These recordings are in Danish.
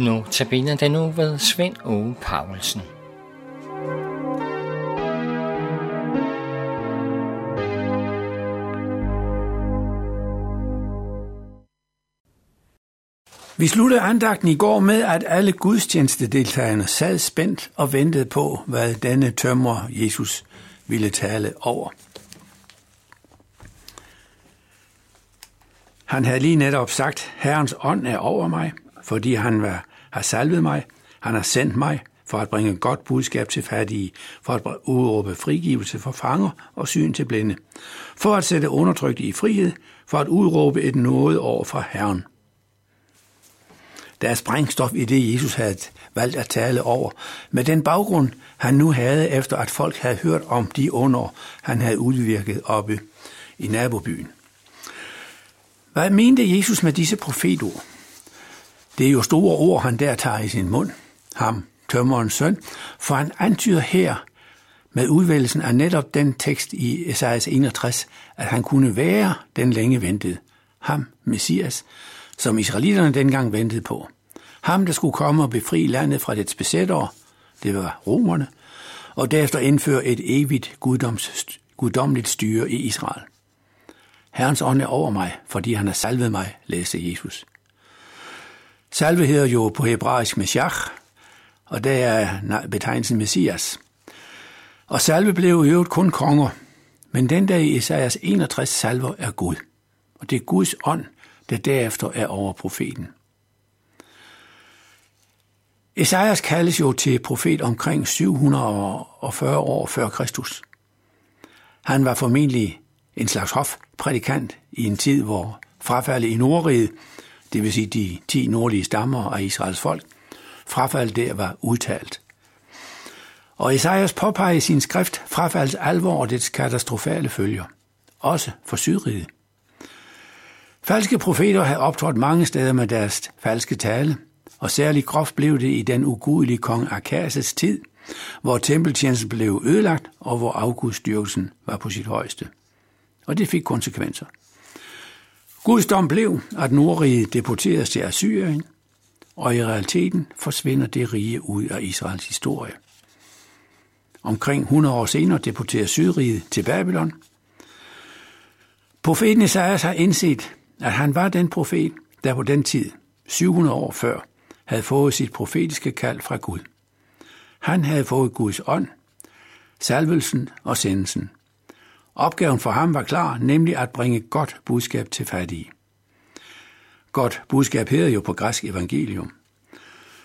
Nu tabiner den nu ved Svend Ove Paulsen. Vi sluttede andagten i går med, at alle gudstjenestedeltagerne sad spændt og ventede på, hvad denne tømrer Jesus ville tale over. Han havde lige netop sagt, Herrens ånd er over mig, fordi han var, har salvet mig, han har sendt mig for at bringe godt budskab til fattige, for at udråbe frigivelse for fanger og syn til blinde, for at sætte undertrykte i frihed, for at udråbe et noget over fra Herren. Der er sprængstof i det, Jesus havde valgt at tale over, med den baggrund, han nu havde, efter at folk havde hørt om de under, han havde udvirket oppe i nabobyen. Hvad mente Jesus med disse profetord? Det er jo store ord, han der tager i sin mund, ham, tømmerens søn, for han antyder her med udvælgelsen af netop den tekst i Esajas 61, at han kunne være den længe ventede, ham, Messias, som israelitterne dengang ventede på. Ham, der skulle komme og befri landet fra dets besættere, det var romerne, og derefter indføre et evigt guddoms, guddommeligt styre i Israel. Herrens ånd er over mig, fordi han har salvet mig, læste Jesus. Salve hedder jo på hebraisk Meshach, og det er betegnelsen Messias. Og salve blev i øvrigt kun konger, men den der i Esajas 61 salver er Gud. Og det er Guds ånd, der derefter er over profeten. Esajas kaldes jo til profet omkring 740 år før Kristus. Han var formentlig en slags hofprædikant i en tid, hvor frafaldet i Nordriget, det vil sige de ti nordlige stammer af Israels folk, frafald der var udtalt. Og Esajas påpeger i sin skrift frafalds alvor og dets katastrofale følger, også for Sydriget. Falske profeter havde optrådt mange steder med deres falske tale, og særligt groft blev det i den ugudelige kong Arkases tid, hvor tempeltjenesten blev ødelagt, og hvor afgudstyrkelsen var på sit højeste. Og det fik konsekvenser. Guds dom blev, at Nordriget deporteres til Assyrien, og i realiteten forsvinder det rige ud af Israels historie. Omkring 100 år senere deporteres Sydriget til Babylon. Profeten Isaias har indset, at han var den profet, der på den tid, 700 år før, havde fået sit profetiske kald fra Gud. Han havde fået Guds ånd, salvelsen og sendelsen. Opgaven for ham var klar, nemlig at bringe godt budskab til fattige. Godt budskab hedder jo på græsk evangelium.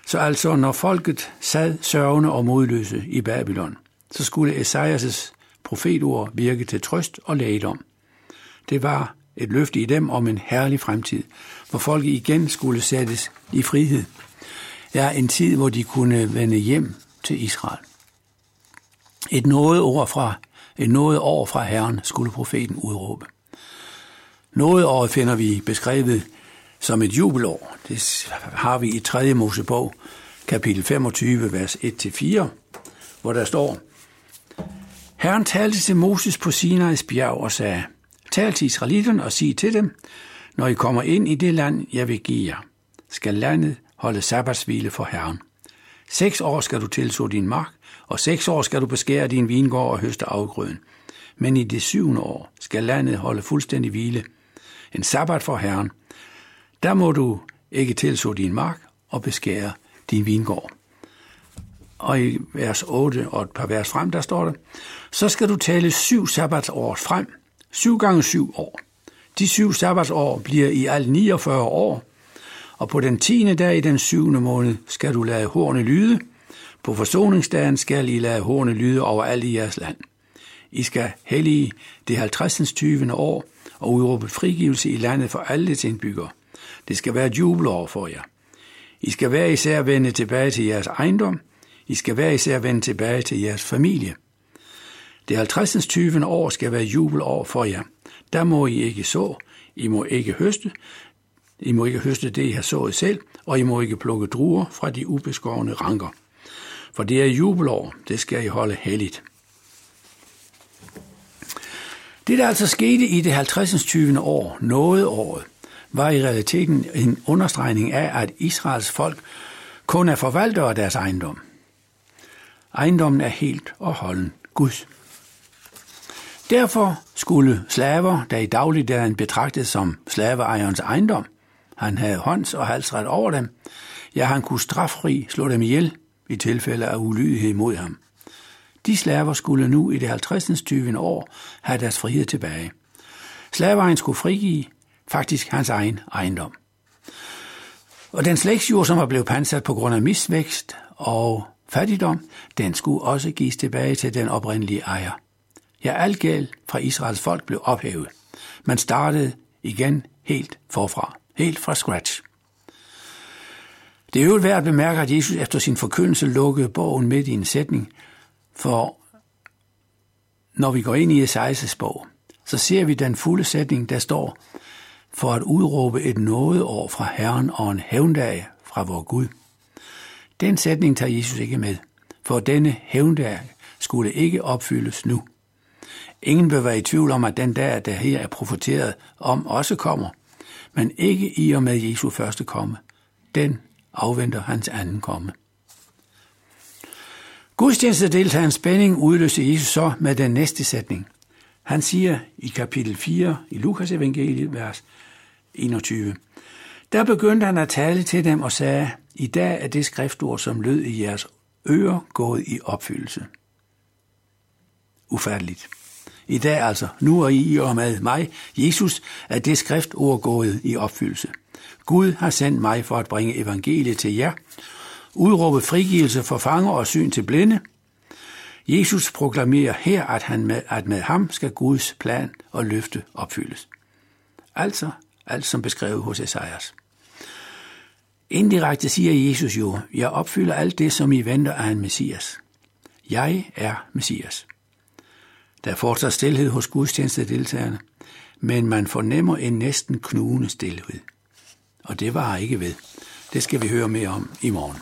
Så altså, når folket sad sørgende og modløse i Babylon, så skulle Esajas' profetord virke til trøst og lægedom. Det var et løfte i dem om en herlig fremtid, hvor folket igen skulle sættes i frihed. Ja, en tid, hvor de kunne vende hjem til Israel. Et noget ord fra, et noget år fra Herren skulle profeten udråbe. Noget år finder vi beskrevet som et jubelår. Det har vi i 3. Mosebog, kapitel 25, vers 1-4, hvor der står, Herren talte til Moses på Sinais bjerg og sagde, Tal til israelitterne og sig til dem, når I kommer ind i det land, jeg vil give jer, skal landet holde sabbatshvile for Herren. Seks år skal du tilså din mark, og seks år skal du beskære din vingård og høste afgrøden. Men i det syvende år skal landet holde fuldstændig hvile. En sabbat for Herren. Der må du ikke tilså din mark og beskære din vingård. Og i vers 8 og et par vers frem, der står det, så skal du tale syv sabbatsår frem. Syv gange syv år. De syv sabbatsår bliver i alt 49 år, og på den tiende dag i den syvende måned skal du lade hornet lyde. På forsoningsdagen skal I lade hornet lyde over alt i jeres land. I skal hellige det 50. 20. år og udråbe frigivelse i landet for alle dets indbyggere. Det skal være et jubelår for jer. I skal være især vende tilbage til jeres ejendom. I skal være især vende tilbage til jeres familie. Det 50. 20. år skal være jubelår for jer. Der må I ikke så, I må ikke høste, i må ikke høste det, I har sået selv, og I må ikke plukke druer fra de ubeskårne ranker. For det er jubelår, det skal I holde helligt. Det, der altså skete i det 50. 20. år, noget året, var i realiteten en understregning af, at Israels folk kun er forvaltere af deres ejendom. Ejendommen er helt og holden Guds. Derfor skulle slaver, der i dagligdagen betragtes som slaveejerens ejendom, han havde hånds- og halsret over dem, ja, han kunne straffri slå dem ihjel i tilfælde af ulydighed mod ham. De slaver skulle nu i det 50. 20. år have deres frihed tilbage. Slaveejeren skulle frigive faktisk hans egen ejendom. Og den slægtsjord, som var blevet pansat på grund af misvækst og fattigdom, den skulle også gives tilbage til den oprindelige ejer. Ja, al gæld fra Israels folk blev ophævet. Man startede igen helt forfra, helt fra scratch. Det er jo værd at bemærke, at Jesus efter sin forkyndelse lukkede bogen midt i en sætning, for når vi går ind i Esajas bog, så ser vi den fulde sætning, der står, for at udråbe et nådeår fra Herren og en hævndag fra vor Gud. Den sætning tager Jesus ikke med, for denne hævndag skulle ikke opfyldes nu. Ingen bør være i tvivl om, at den dag, der her er profeteret om, også kommer, men ikke i og med Jesu første komme. Den afventer hans anden komme. Gudstjenestedeltagerens spænding udløser Jesus så med den næste sætning. Han siger i kapitel 4 i Lukas evangeliet, vers 21. Der begyndte han at tale til dem og sagde, i dag er det skriftord, som lød i jeres ører, gået i opfyldelse. Ufærdeligt. I dag altså, nu og I og med mig, Jesus, er det skriftord gået i opfyldelse. Gud har sendt mig for at bringe evangeliet til jer, udråbe frigivelse for fanger og syn til blinde. Jesus proklamerer her, at, han med, at med ham skal Guds plan og løfte opfyldes. Altså alt som beskrevet hos Esajas. Indirekte siger Jesus jo, jeg opfylder alt det, som I venter af en messias. Jeg er messias. Der er fortsat stillhed hos gudstjenestedeltagerne, men man fornemmer en næsten knugende stillhed. Og det var ikke ved. Det skal vi høre mere om i morgen.